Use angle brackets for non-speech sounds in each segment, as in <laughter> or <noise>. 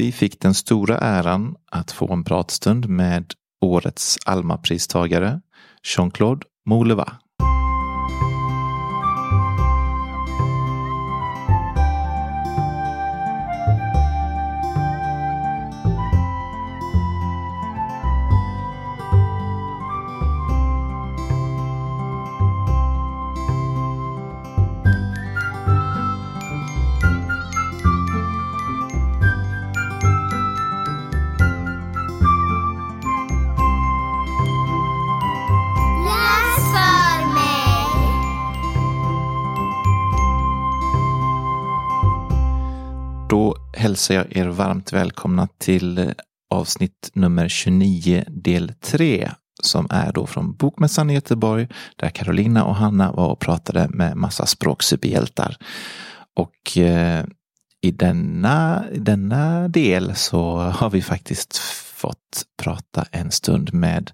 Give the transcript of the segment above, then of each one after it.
Vi fick den stora äran att få en pratstund med årets Alma-pristagare Jean-Claude Mouleva. Hälsar jag er varmt välkomna till eh, avsnitt nummer 29 del 3 som är då från Bokmässan i Göteborg där Carolina och Hanna var och pratade med massa språksuperhjältar. Och eh, i denna, denna del så har vi faktiskt fått prata en stund med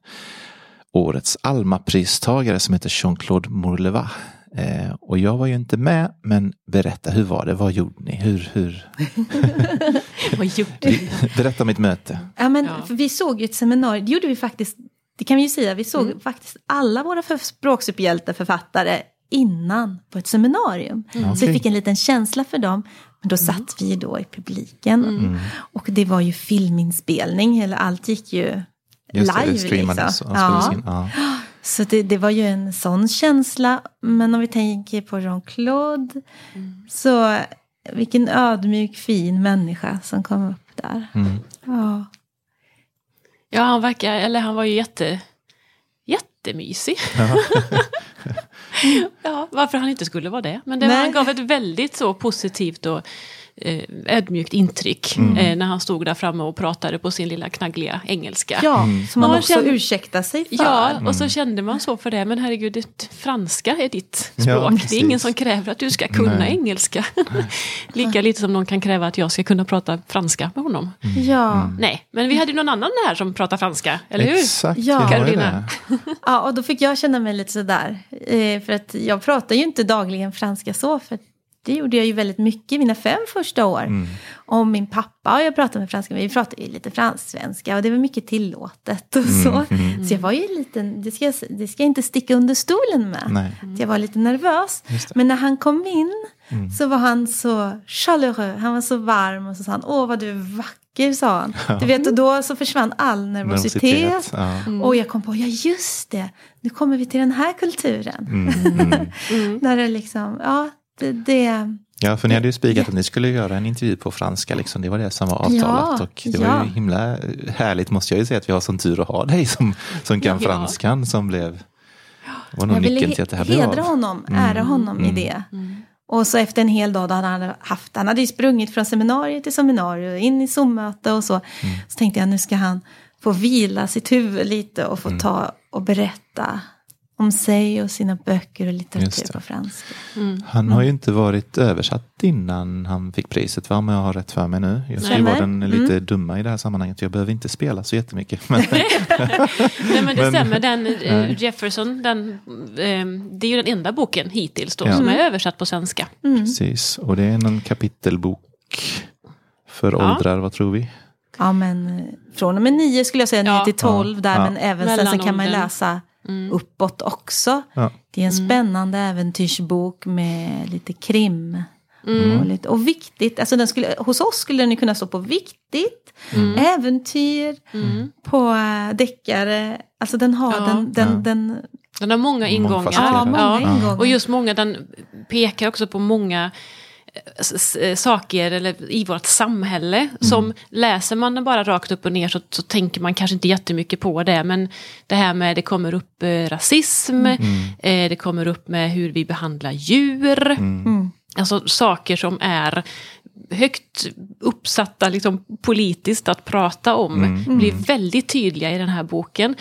årets Alma-pristagare som heter Jean-Claude Mourleva. Eh, och jag var ju inte med, men berätta, hur var det? Vad gjorde ni? Hur, hur? <laughs> Vad gjorde <laughs> berätta om mitt möte. Ja, men Ja. Vi såg ju ett seminarium, det gjorde vi faktiskt, det kan vi ju säga, vi såg Mm. faktiskt alla våra för- språksuperhjälteförfattare innan på ett seminarium. Så vi fick en liten känsla för dem. Men då satt vi ju då i publiken. Mm. Och det var ju filminspelning, eller allt gick ju Just det, det live. streamades liksom. Ja. Ja. Så det, det var ju en sån känsla. Men om vi tänker på Jean-Claude. Så vilken ödmjuk, fin människa som kom upp där. Mm. Ja. Ja, han verkar, eller han var ju jätte, jättemysig. ja, <laughs> varför han inte skulle vara det. Men det han gav ett väldigt så positivt och eh, ödmjukt intryck Mm. eh, när han stod där framme och pratade på sin lilla knaggliga engelska. Ja, som man Ja, också känner- ursäktar sig för. Ja, Mm. och så kände man så för det. Men herregud, det, franska är ditt Ja, språk. det precis. är ingen som kräver att du ska kunna Nej. engelska. <laughs> Lika lite som någon kan kräva att jag ska kunna prata franska med honom. Ja. Nej, men vi hade ju någon annan här som pratar franska, eller hur? Exakt, Ja. det. ja, och då fick jag känna mig lite sådär. Eh, för att jag pratar ju inte dagligen franska så. För det gjorde jag ju väldigt mycket mina fem första år. Mm. Och min pappa och jag pratade med franska, vi pratade ju lite fransk-svenska och det var mycket tillåtet och så. Mm, Så jag var ju lite, det ska, jag, det ska jag inte sticka under stolen med. Nej. Att Jag var lite nervös. Men när han kom in Mm. så var han så chaleureux, han var så varm och så sa han, åh vad du är vacker, sa han. Du vet, och då så försvann all nervositet. Nervositet, ja. Och jag kom på, ja just det, nu kommer vi till den här kulturen. Mm, mm. <laughs> Där det liksom, ja, det, det Ja, för ni hade ju spikat att ni skulle göra en intervju på franska, liksom. det var det som var avtalat. Ja, och det ja. var ju himla härligt måste jag ju säga att vi har sån tur att ha dig som, som kan Ja. franskan som blev var nog jag ville nyckeln till att det här blev hedra av. honom, ära honom i det. Och så efter en hel dag då hade han haft, han hade ju sprungit från seminarium till seminarium, in i Zoom-möte och så. Mm. Så tänkte jag nu ska han få vila sitt huvud lite och få Mm. ta och berätta om sig och sina böcker och litteratur på franska. Han har ju inte varit översatt innan han fick priset, va? om jag har rätt för mig nu. Jag ska ju vara den lite dumma i det här sammanhanget. Jag behöver inte spela så jättemycket. Men, <laughs> Nej men det Men- stämmer, den eh, Nej. Jefferson, den, eh, det är ju den enda boken hittills då Ja. som är översatt på svenska. precis, och det är någon kapitelbok för Ja. åldrar, vad tror vi? Ja men eh, från och med nio skulle jag säga, nio Ja. till tolv där, Ja. men även sen så kan man Mellanåldern. Läsa uppåt också. Ja. Det är en spännande äventyrsbok med lite krim. Mm. Och, lite, och viktigt, alltså den skulle, hos oss skulle den kunna stå på viktigt, Mm. äventyr, på äh, deckare. Alltså den har Ja. den, den, Ja. den Den har många ingångar. Ja, många ingångar. Och just många, den pekar också på många eh, eh, saker eller, i vårt samhälle. Som läser man den bara rakt upp och ner så, så tänker man kanske inte jättemycket på det. Men det här med det kommer upp eh, rasism, eh, det kommer upp med hur vi behandlar djur. Mm. Alltså saker som är högt uppsatta liksom, politiskt att prata om. Blir väldigt tydliga i den här boken.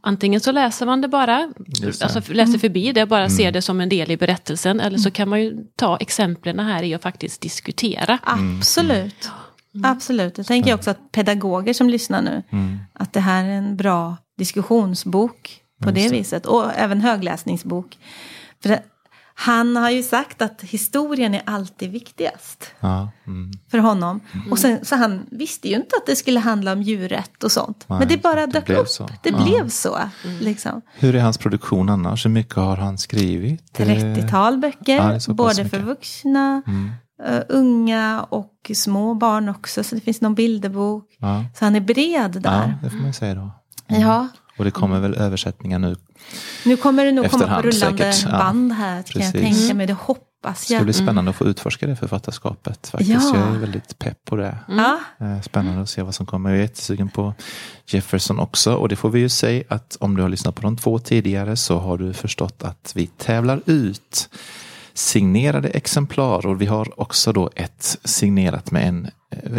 Antingen så läser man det bara, det. alltså läser förbi det, bara ser det som en del i berättelsen. Eller så kan man ju ta exemplen här i och faktiskt diskutera. Absolut. Absolut. Jag tänker också att pedagoger som lyssnar nu, att det här är en bra diskussionsbok på det viset. Och även högläsningsbok. För det, Han har ju sagt att historien är alltid viktigast Ja, mm. för honom. Och sen, så han visste ju inte att det skulle handla om djurrätt och sånt. Nej, Men det bara det dök blev upp. så. Det Ja. blev så. Liksom. Hur är hans produktion annars? Hur mycket har han skrivit? Eh, 30-tal böcker, Ja, det både mycket. för vuxna, Mm. eh, unga och små barn också. Så det finns någon bilderbok. Ja. Så han är bred ja, där. det får man ju säga då. Ja, Och det kommer väl översättningar nu. nu kommer det nog komma på rullande säkert, band här kan jag tänka mig. Det hoppas Det ska jag. bli spännande att få utforska det författarskapet. Faktiskt. Ja. Jag är väldigt pepp på det. Ja, Eh, Spännande att se vad som kommer. Jag är jättesugen på Jefferson också. Och det får vi ju säga att om du har lyssnat på de två tidigare så har du förstått att vi tävlar ut signerade exemplar. Och vi har också då ett signerat med en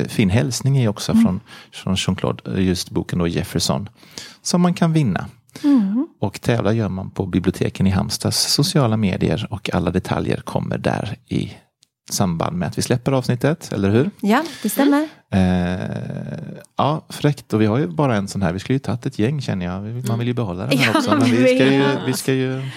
fin hälsning i också från, från Jean-Claude, just boken då Jefferson. Som man kan vinna. Och tävla gör man på biblioteken i Halmstads sociala medier och alla detaljer kommer där i samband med att vi släpper avsnittet, eller hur? ja det stämmer. Eh, ja, fräckt. Och vi har ju bara en sån här. Vi skulle ju tagit ett gäng känner jag. Man vill ju behålla den här Ja, också. Men vi, ska ju, vi, ska ju,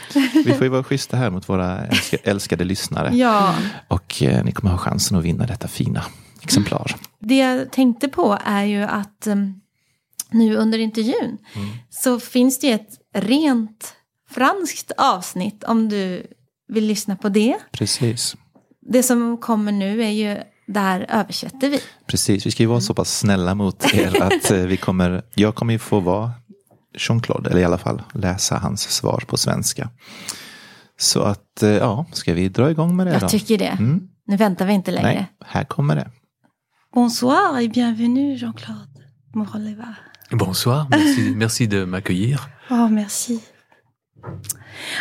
vi får ju vara schyssta här mot våra älska, älskade lyssnare. Ja, Och eh, ni kommer ha chansen att vinna detta fina exemplar. det jag tänkte på är ju att um, nu under intervjun så finns det ju ett rent franskt avsnitt om du vill lyssna på det. Precis. Det som kommer nu är ju, där översätter vi. Precis, vi ska ju vara så pass snälla mot er <laughs> att eh, vi kommer, jag kommer ju få vara Jean-Claude, eller i alla fall läsa hans svar på svenska. Så att, eh, ja, ska vi dra igång med det då? Jag tycker det. Mm. Nu väntar vi inte längre. Nej, här kommer det. Bonsoir et bienvenue Jean-Claude Morleva. Bonsoir, merci, <laughs> merci de m'accueillir. Oh, merci.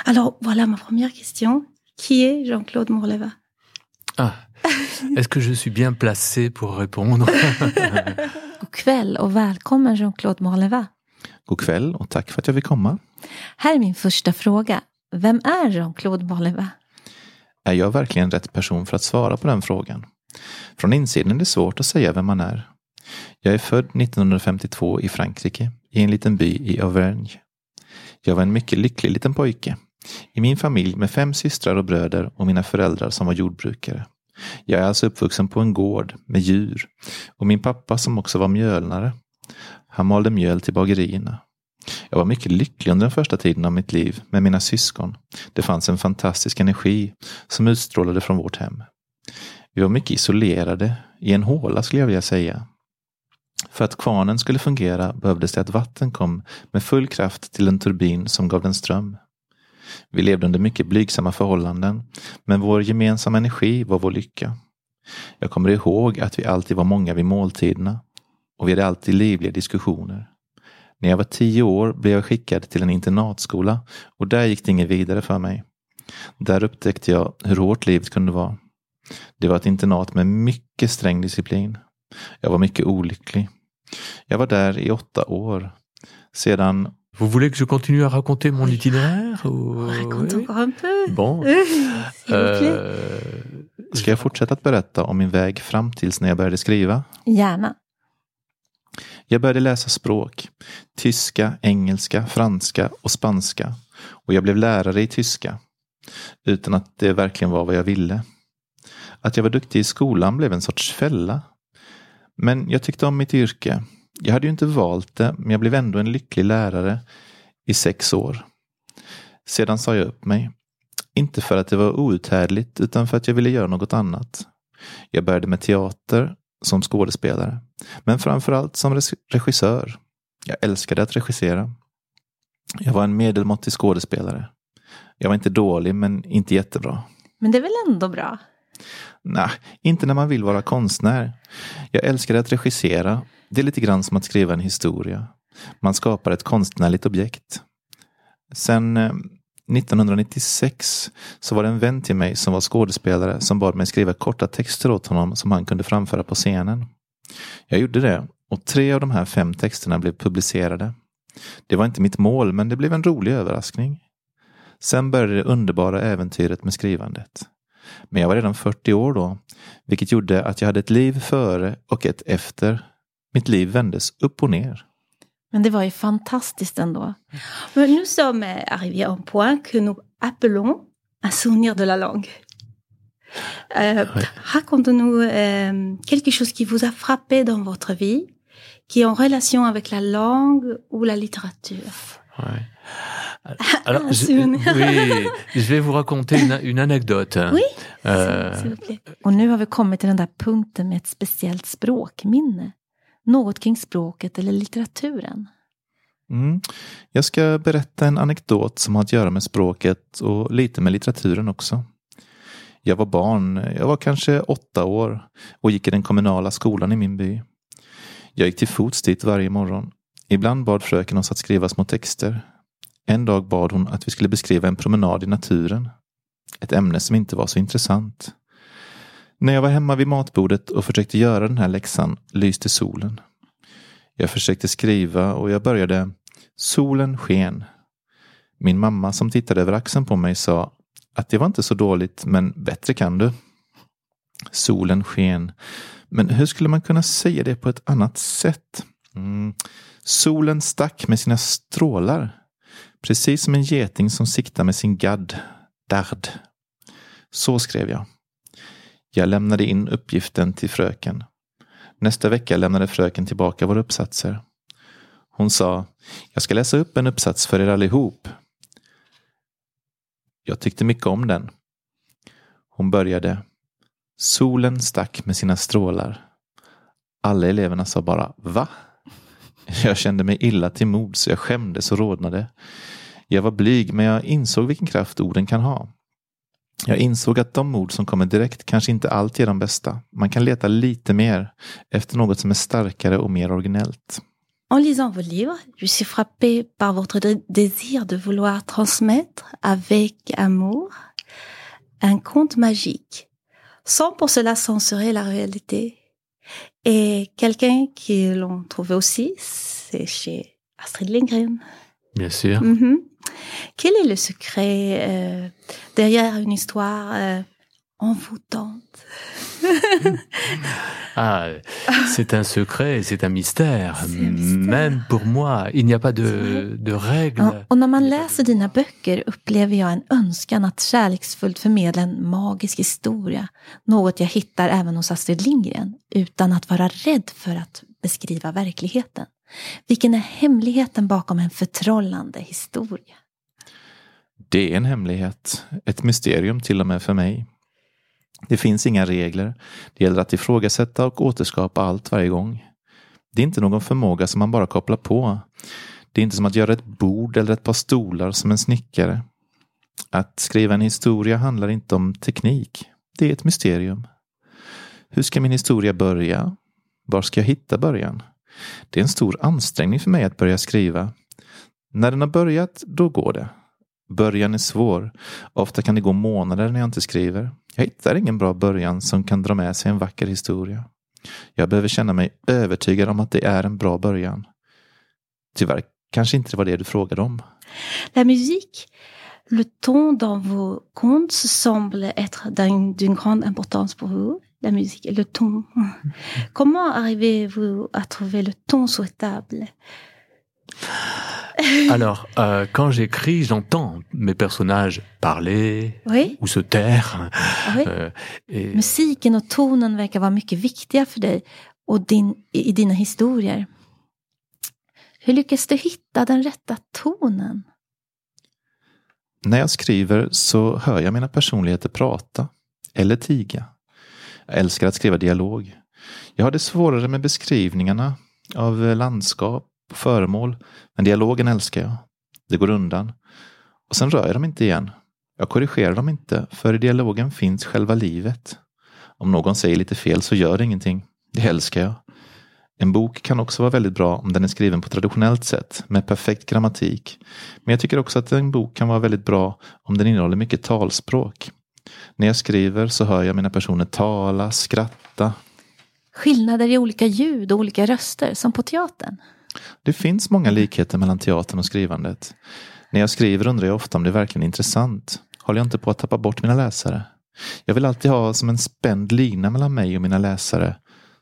Alors, voilà ma première question. Qui est Jean-Claude Morleva Ah, Est-ce que je suis bien placé pour répondre? <laughs> Kväll och välkommen Jean-Claude Morleva. God kväll och tack för att jag fick komma. Här är min första fråga. Vem är Jean-Claude Morleva? Är jag verkligen rätt person för att svara på den frågan? Från insidan är det svårt att säga vem man är. Jag är född 1952 i Frankrike, i en liten by i Auvergne. Jag var en mycket lycklig liten pojke. I min familj med fem systrar och bröder och mina föräldrar som var jordbrukare. Jag är alltså uppvuxen på en gård med djur och min pappa som också var mjölnare. Han malde mjöl till bagerierna. Jag var mycket lycklig under den första tiden av mitt liv med mina syskon. Det fanns en fantastisk energi som utstrålade från vårt hem. Vi var mycket isolerade, i en håla skulle jag vilja säga. För att kvarnen skulle fungera behövdes det att vatten kom med full kraft till en turbin som gav den ström. Vi levde under mycket blygsamma förhållanden, men vår gemensamma energi var vår lycka. Jag kommer ihåg att vi alltid var många vid måltiderna och vi hade alltid livliga diskussioner. När jag var tio år blev jag skickad till en internatskola och där gick det inget vidare för mig. Där upptäckte jag hur hårt livet kunde vara. Det var ett internat med mycket sträng disciplin. Jag var mycket olycklig. Jag var där i åtta år. Sedan, Vous voulez que je continue à raconter mon itinéraire ou... Raconte Oui. encore un peu. Bon. <laughs> Euh, ska jag fortsätta att berätta om min väg fram tills när jag började skriva? Gärna. Jag började läsa språk. Tyska, engelska, franska och spanska. Och jag blev lärare i tyska. Utan att det verkligen var vad jag ville. Att jag var duktig i skolan blev en sorts fälla. Men jag tyckte om mitt yrke. Jag hade ju inte valt det, men jag blev ändå en lycklig lärare i sex år. Sedan sa jag upp mig. Inte för att det var outhärdligt, utan för att jag ville göra något annat. Jag började med teater som skådespelare. Men framförallt som regissör. Jag älskade att regissera. Jag var en medelmåttig skådespelare. Jag var inte dålig, men inte jättebra. Men det är väl ändå bra? Nej, inte när man vill vara konstnär. Jag älskar att regissera. Det är lite grann som att skriva en historia. Man skapar ett konstnärligt objekt. Sen eh, 1996 så var det en vän till mig som var skådespelare som bad mig skriva korta texter åt honom som han kunde framföra på scenen. Jag gjorde det och tre av de här fem texterna blev publicerade. Det var inte mitt mål men det blev en rolig överraskning. Sen började det underbara äventyret med skrivandet. Men jag var redan 40 år då, vilket gjorde att jag hade ett liv före och ett efter. Mitt liv vändes upp och ner. Men det var ju fantastiskt ändå. Mais Nous sommes arrivés à un point que nous appelons un souvenir de la langue. Euh, Raconte-nous euh, quelque chose qui vous a frappé dans votre vie, qui est en relation avec la langue ou la littérature. Ouais. Alors, je, souvenir. oui, je vais vous raconter une, une anecdote. Oui. Euh, S'il vous plaît. Och nu har vi kommit till den där punkten med ett speciellt språkminne. Något kring språket eller litteraturen. Mm. Jag ska berätta en anekdot som har att göra med språket och lite med litteraturen också. Jag var barn, jag var kanske åtta år och gick i den kommunala skolan i min by. Jag gick till fots dit varje morgon. Ibland bad fröken oss att skriva små texter. En dag bad hon att vi skulle beskriva en promenad i naturen. Ett ämne som inte var så intressant. När jag var hemma vid matbordet och försökte göra den här läxan lyste solen. Jag försökte skriva och jag började Solen sken. Min mamma som tittade över axeln på mig sa att det var inte så dåligt, men bättre kan du. Solen sken. Men hur skulle man kunna säga det på ett annat sätt? Mm. Solen stack med sina strålar. Precis som en geting som siktar med sin gadd, dard. Så skrev jag. Jag lämnade in uppgiften till fröken. Nästa vecka lämnade fröken tillbaka våra uppsatser. Hon sa, jag ska läsa upp en uppsats för er allihop. Jag tyckte mycket om den. Hon började, solen stack med sina strålar. Alla eleverna sa bara, va? Jag kände mig illa till mod så jag skämdes och rodnade. Jag var blyg men jag insåg vilken kraft orden kan ha. Jag insåg att de ord som kommer direkt kanske inte alltid är de bästa. Man kan leta lite mer efter något som är starkare och mer originellt. En lisant vos livres, je suis frappée par votre désir de vouloir transmettre avec amour un conte magique, sans pour cela censurer la réalité. Et quelqu'un qui l'on trouve aussi, c'est chez Astrid Lindgren. bien sûr. Mhm. Quel est le secret euh, derrière une histoire euh, envoûtante <laughs> Ah, c'est un secret, c'est un mystère. C'est un mystère. Même pour moi, il n'y a pas de, de règles. Ja, och när man läser dina böcker upplever jag en önskan att kärleksfullt förmedla en magisk historia. Något jag hittar även hos Astrid Lindgren, utan att vara rädd för att beskriva verkligheten. Vilken är hemligheten bakom en förtrollande historia? Det är en hemlighet. Ett mysterium till och med för mig. Det finns inga regler. Det gäller att ifrågasätta och återskapa allt varje gång. Det är inte någon förmåga som man bara kopplar på. Det är inte som att göra ett bord eller ett par stolar som en snickare. Att skriva en historia handlar inte om teknik. Det är ett mysterium. Hur ska min historia börja? Var ska jag hitta början? Det är en stor ansträngning för mig att börja skriva. När den har börjat, då går det. Början är svår. Ofta kan det gå månader när jag inte skriver. Jag hittar ingen bra början som kan dra med sig en vacker historia. Jag behöver känna mig övertygad om att det är en bra början. Tyvärr kanske inte det var det du frågade om. La musique, le ton dans vos contes semble être d'un- d'une grande importance pour vous. La musique, le ton. Comment arrivez-vous à trouver le ton souhaitable <sighs> Alors, euh, quand j'écris, j'entends mes personnages parler Oui, ou se taire. oui. Euh, et Musiken och tonen verkar vara mycket viktiga för dig och din, i i dina historier. Hur lyckas du hitta den rätta tonen? När jag skriver så hör jag mina personligheter prata. Eller tiga. Jag älskar att skriva dialog. Jag har det svårare med beskrivningarna av eh, landskap på föremål. Men dialogen älskar jag. Det går undan. Och sen rör jag dem inte igen. Jag korrigerar dem inte, för i dialogen finns själva livet. Om någon säger lite fel så gör det ingenting. Det älskar jag. En bok kan också vara väldigt bra om den är skriven på traditionellt sätt med perfekt grammatik. Men jag tycker också att en bok kan vara väldigt bra om den innehåller mycket talspråk. När jag skriver så hör jag mina personer tala, skratta. Skillnader i olika ljud och olika röster, som på teatern. Det finns många likheter mellan teatern och skrivandet. När jag skriver undrar jag ofta om det är verkligen är intressant. Håller jag inte på att tappa bort mina läsare? Jag vill alltid ha som en spänd lina mellan mig och mina läsare.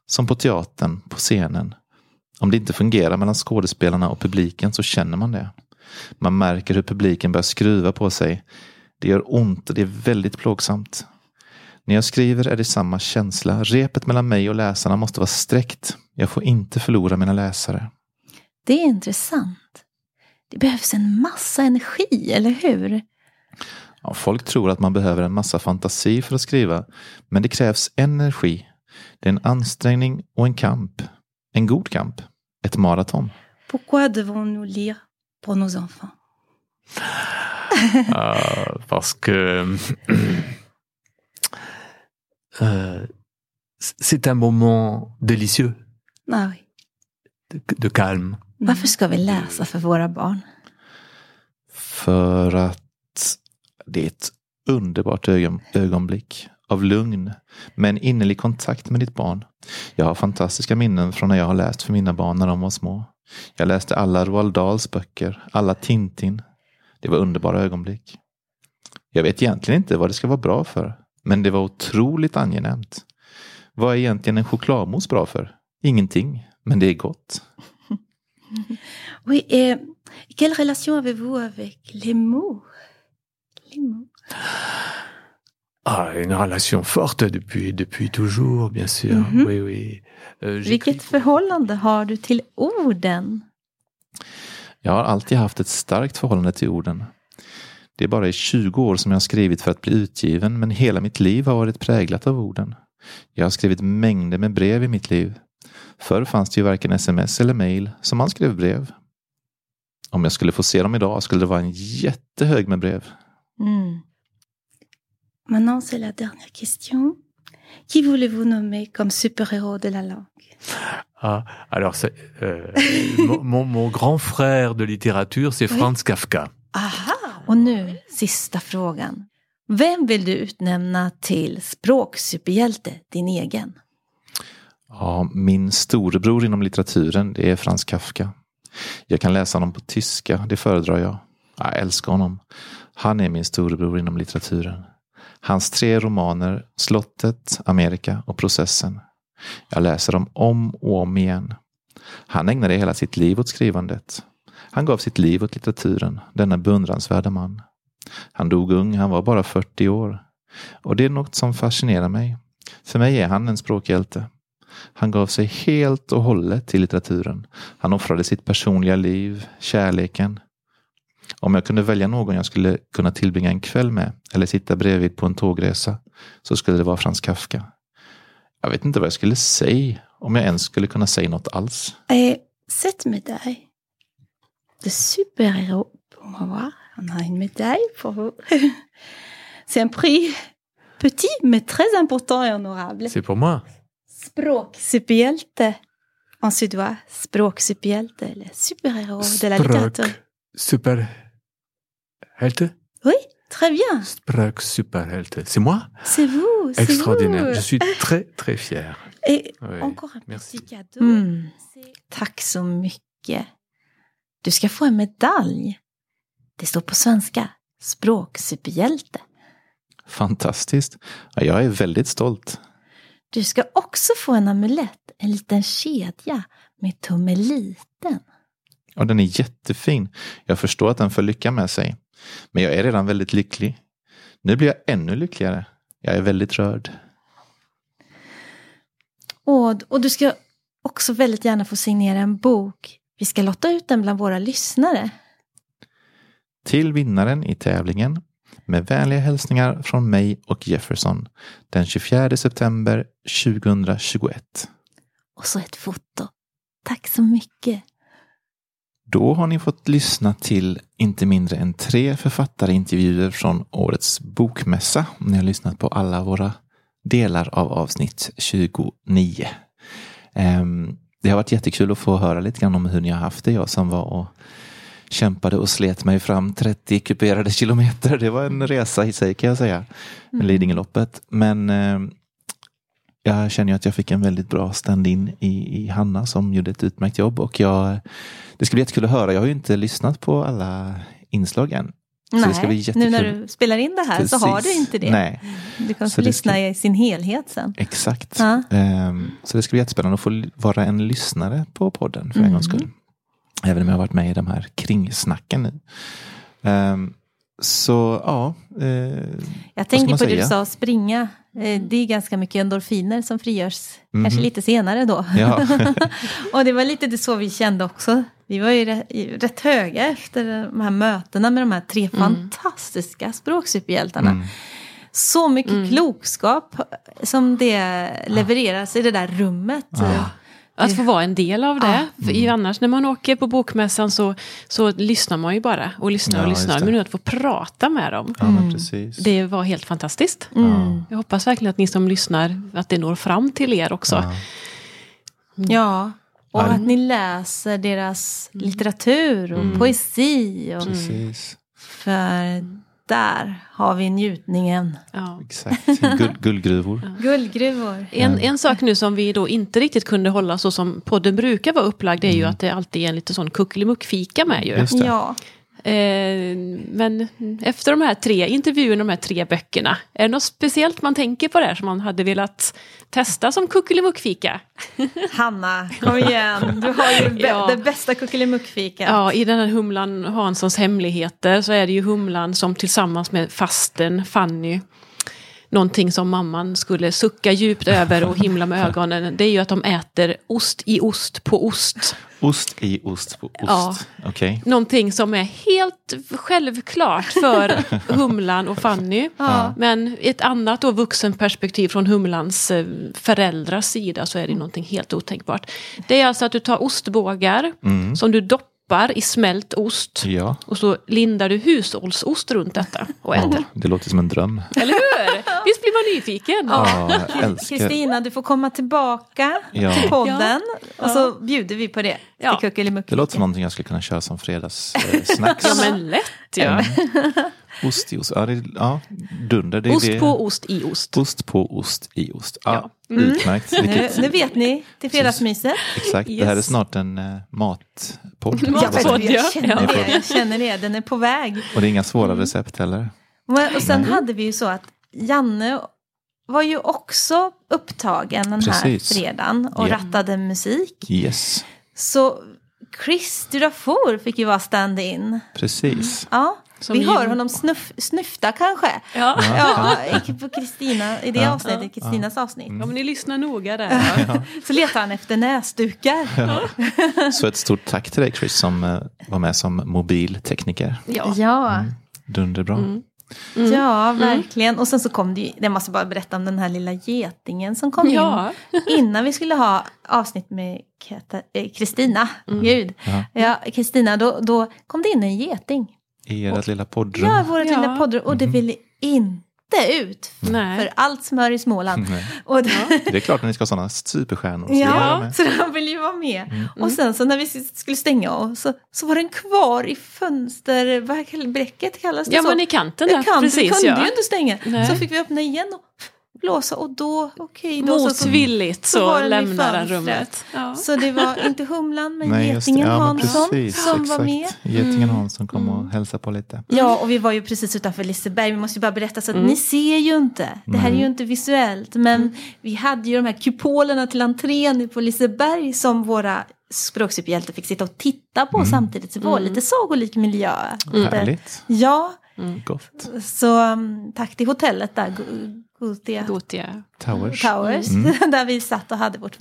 Som på teatern, på scenen. Om det inte fungerar mellan skådespelarna och publiken så känner man det. Man märker hur publiken börjar skruva på sig. Det gör ont och det är väldigt plågsamt. När jag skriver är det samma känsla. Repet mellan mig och läsarna måste vara sträckt. Jag får inte förlora mina läsare. Det är intressant. Det behövs en massa energi, eller hur? Ja, folk tror att man behöver en massa fantasi för att skriva, men det krävs energi. Det är en ansträngning och en kamp. En god kamp. Ett maraton. Pourquoi devons-nous lire pour nos enfants? Euh, parce que <clears throat> euh, c'est un moment délicieux Ah, oui. de, de calme. Varför ska vi läsa för våra barn? För att det är ett underbart ögon, ögonblick av lugn med en innerlig kontakt med ditt barn. Jag har fantastiska minnen från när jag har läst för mina barn när de var små. Jag läste alla Roald Dahls böcker, alla Tintin. Det var underbara ögonblick. Jag vet egentligen inte vad det ska vara bra för, men det var otroligt angenämt. Vad är egentligen en chokladmousse bra för? Ingenting, men det är gott. <laughs> Oui, et quelle relation avez-vous avec les mots? Les mots. Ah, une relation forte depuis, depuis toujours, bien sûr. Mhm. Oui, oui. Euh, j'écris- Vilket förhållande har du till orden? Jag har alltid haft ett starkt förhållande till orden. Det är bara i 20 år som jag har skrivit för att bli utgiven, men hela mitt liv har varit präglat av orden. Jag har skrivit mängder med brev i mitt liv. Förr fanns det ju varken sms eller mail, så man skrev brev. Om jag skulle få se dem idag skulle det vara en jättehög med brev. Hmm. Maintenant, c'est la dernière question. Qui voulez-vous nommer comme super-héros de la langue? Ah, alors, c'est, euh, <laughs> mon, mon, grand frère de littérature, c'est Oui. Franz Kafka. Aha! Och nu, sista frågan. Vem vill du utnämna till språksuperhjälte, din egen? Ja, min storebror inom litteraturen, det är Frans Kafka. Jag kan läsa honom på tyska, det föredrar jag. Jag älskar honom. Han är min storebror inom litteraturen. Hans tre romaner, Slottet, Amerika och Processen. Jag läser dem om och om igen. Han ägnade hela sitt liv åt skrivandet. Han gav sitt liv åt litteraturen, denna beundransvärda man. Han dog ung, han var bara 40 år. Och det är något som fascinerar mig. För mig är han en språkhjälte. Han gav sig helt och hållet till litteraturen. Han offrade sitt personliga liv, kärleken. Om jag kunde välja någon jag skulle kunna tillbringa en kväll med eller sitta bredvid på en tågresa så skulle det vara Frans Kafka. Jag vet inte vad jag skulle säga, om jag ens skulle kunna säga något alls. Et cette médaille de super-héros pour moi, on a une médaille pour vous. <laughs> C'est un prix petit mais très important et honorable. C'est pour moi. Språksuperhjälte en suédois. Språksuperhjälte eller super-héros de la littérature. Språk superhjälte. Oui, très bien. Språk superhjälte. C'est moi C'est vous. Extraordinaire. vous. Je suis très, très fier. Et Oui. encore un merci. petit cadeau. Mm. Tack så mycket. Du ska få en medalj. Det står på svenska. Språksuperhjälte. Fantastiskt. Ja, jag är väldigt stolt. Du ska också få en amulett, en liten kedja med tummeliten. Och den är jättefin. Jag förstår att den för lycka med sig. Men jag är redan väldigt lycklig. Nu blir jag ännu lyckligare. Jag är väldigt rörd. Och, och du ska också väldigt gärna få signera en bok. Vi ska lotta ut den bland våra lyssnare. Till vinnaren i tävlingen med vänliga hälsningar från mig och Jefferson den 24 september 2021. Och så ett foto. Tack så mycket. Då har ni fått lyssna till inte mindre än tre författarintervjuer från årets bokmässa. Ni har lyssnat på alla våra delar av avsnitt 29. Ehm, Det har varit jättekul att få höra lite grann om hur ni har haft det. Jag som var och kämpade och slet mig fram 30 kuperade kilometer. Det var en resa i sig kan jag säga. Med Lidingöloppet. Men ehm, jag känner att jag fick en väldigt bra stand-in i, i Hanna som gjorde ett utmärkt jobb. Och jag, det ska bli jättekul att höra. Jag har ju inte lyssnat på alla inslag än. Bli nu när du spelar in det här så har du Precis. inte det. Nej, Du kan få lyssna ska- i sin helhet sen. exakt. Ja. Ehm, så det ska bli jättespännande att få vara en lyssnare på podden för en Mm. gångs skull. Även om jag har varit med i de här kringsnacken nu. Ehm, så ja. Eh, Jag man på det du säga? sa, springa. Eh, Det är ganska mycket endorfiner som frigörs, kanske Mhm. lite senare då. ja. <laughs> Och det var lite det så vi kände också. Vi var ju rätt, rätt höga efter de här mötena med de här tre fantastiska språksuperhjältarna. Mm. Så mycket klokskap som det levereras i det där rummet. Att få vara en del av det. För Mm. i- annars när man åker på bokmässan så, så lyssnar man ju bara och lyssnar Ja, och lyssnar. Men nu att få prata med dem, ja, men precis. det var helt fantastiskt. Mm. Jag hoppas verkligen att ni som lyssnar, att det når fram till er också. Ja. Ja, och Ja. att ni läser deras litteratur och poesi. Och, Precis. För där har vi njutningen. Ja. Exakt. Guld, <laughs> guldgruvor. Guldgruvor. En, en sak nu som vi då inte riktigt kunde hålla så som podden brukar vara upplagd är ju att det alltid är en lite sån kuckelimuckfika med ju. Just det. Ja, Eh, men efter de här tre intervjuerna, de här tre böckerna, är det något speciellt man tänker på där som man hade velat testa som kuckelimuckfika? <laughs> Hanna, kom igen. Du har ju be- <laughs> Ja. det bästa kuckelimuckfikat. Ja, i den här Humlan Hanssons hemligheter så är det ju Humlan som tillsammans med fasten Fanny Någonting som mamman skulle sucka djupt över och himla med ögonen. Det är ju att de äter ost i ost på ost. Ost i ost på ost. Ja. Okej. Någonting som är helt självklart för <laughs> Humlan och Fanny. Ja. Men ett annat då vuxenperspektiv från Humlans eh, föräldrars sida så är det någonting helt otänkbart. Det är alltså att du tar ostbågar Mm. som du doppar i smält ost. Ja. Och så lindar du hushållsost runt detta och äter. Ja, det låter som en dröm. Eller man nyfiken? Ja. Kristina, du får komma tillbaka Ja. till podden. Och så bjuder vi på det. Ja. Det låter som någonting jag skulle kunna köra som fredagssnacks. <laughs> Ja men lätt ja. Ost i ost. Ja, det, ja dunder. Det är Ost det. på ost i ost. Ost på ost i ost. Ja, Ja. Utmärkt. Nu, Vilket, nu vet ni, till fredagsmyset. exakt. Det här är Yes. snart en uh, matpodd. <laughs> Ja, Jag, Matpodd, jag, ja. känner Ja. det, jag känner det, den är på väg. Och det är inga svåra recept heller. Men- Och sen hade vi ju så att Janne var ju också upptagen den här Precis. fredagen och Ja. rattade musik. Yes, Så Chris Durafour fick ju vara stand-in. precis. Ja, Som vi hör honom snuff, snyfta kanske. Ja. Ja, på Kristina, i det Ja. avsnittet, Kristinas avsnitt. ja, men ni lyssnar noga där. Ja. Så letar han efter näsdukar. Så ett stort tack till dig Chris som eh, var med som mobiltekniker. Ja. Ja, Dunderbra. Mm. Ja verkligen. Och sen så kom det ju, jag måste bara berätta om den här lilla getingen som kom Ja. in <laughs> innan vi skulle ha avsnitt med eh, Kristina. Gud. Ja. Ja, Kristina, då, då kom det in en geting. I ert lilla poddrum. Ja, vårt Ja. lilla poddrum. Och det ville inte ut. Nej. För allt smör i Småland. Nej. Och det, Det är klart när ni ska ha sådana superstjärnor. så vill Ja, så de ville ju vara med. Mm. Och sen så när vi skulle stänga av så, så var den kvar i fönsterbräcket kallas det Ja så? men i kanten där, kanten precis kunde ja. ju inte stänga. Nej. Så fick vi öppna igen och blåsa och då, okej. då så, så, Motvilligt så så, i lämnar den fönstret. rummet. Ja. så det var inte Humlan men Nej. Getingen Ja, men Hansson precis, som exakt. var med. Getingen Hansson kom och hälsade på lite. Ja, och vi var ju precis utanför Liseberg. Vi måste ju bara berätta så att Mm. ni ser ju inte. Det här är ju inte visuellt. Men vi hade ju de här kupolerna till entrén på Liseberg som våra språksuperhjältar fick sitta och titta på samtidigt. Så det var lite sagolik miljö. Härligt. Ja, Gott. så tack till hotellet där, Go- Gothia Gothia. Towers. Towers. <laughs> där vi satt och hade vårt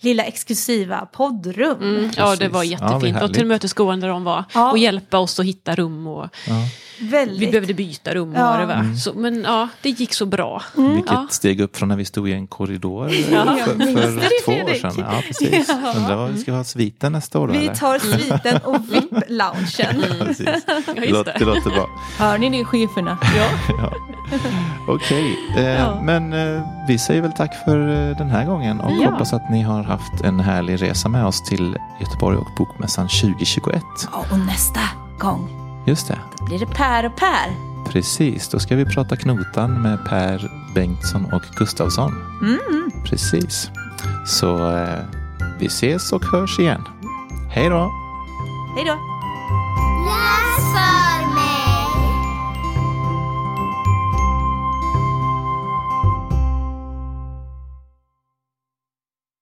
lilla exklusiva poddrum. Mm, ja det var Precis. Ja, jättefint och tillmötesgående de var. Ja. Och hjälpa oss att hitta rum och Ja. Vi behövde byta rum och Ja. vad det var. Mm. Så, men ja, det gick så bra. Vilket Ja. steg upp från när vi stod i en korridor Ja. för, för två år sedan. Ja, precis. Ja. Undrar vad vi ska ha sviten nästa år då? Vi eller? tar sviten och VIP-loungen. Precis. Ja, Det, det. det låter bra. Hör ni det cheferna? <laughs> Ja. <laughs> Okej, eh, Ja. men eh, vi säger väl tack för eh, den här gången och Ja. hoppas att ni har haft en härlig resa med oss till Göteborg och Bokmässan 2021. Ja, och nästa gång Just det, då blir det Per och Per. precis. Då ska vi prata knotan med Per Bengtsson och Gustavsson. Mm. Precis. Så eh, vi ses och hörs igen. Hej då! Hej då! Läs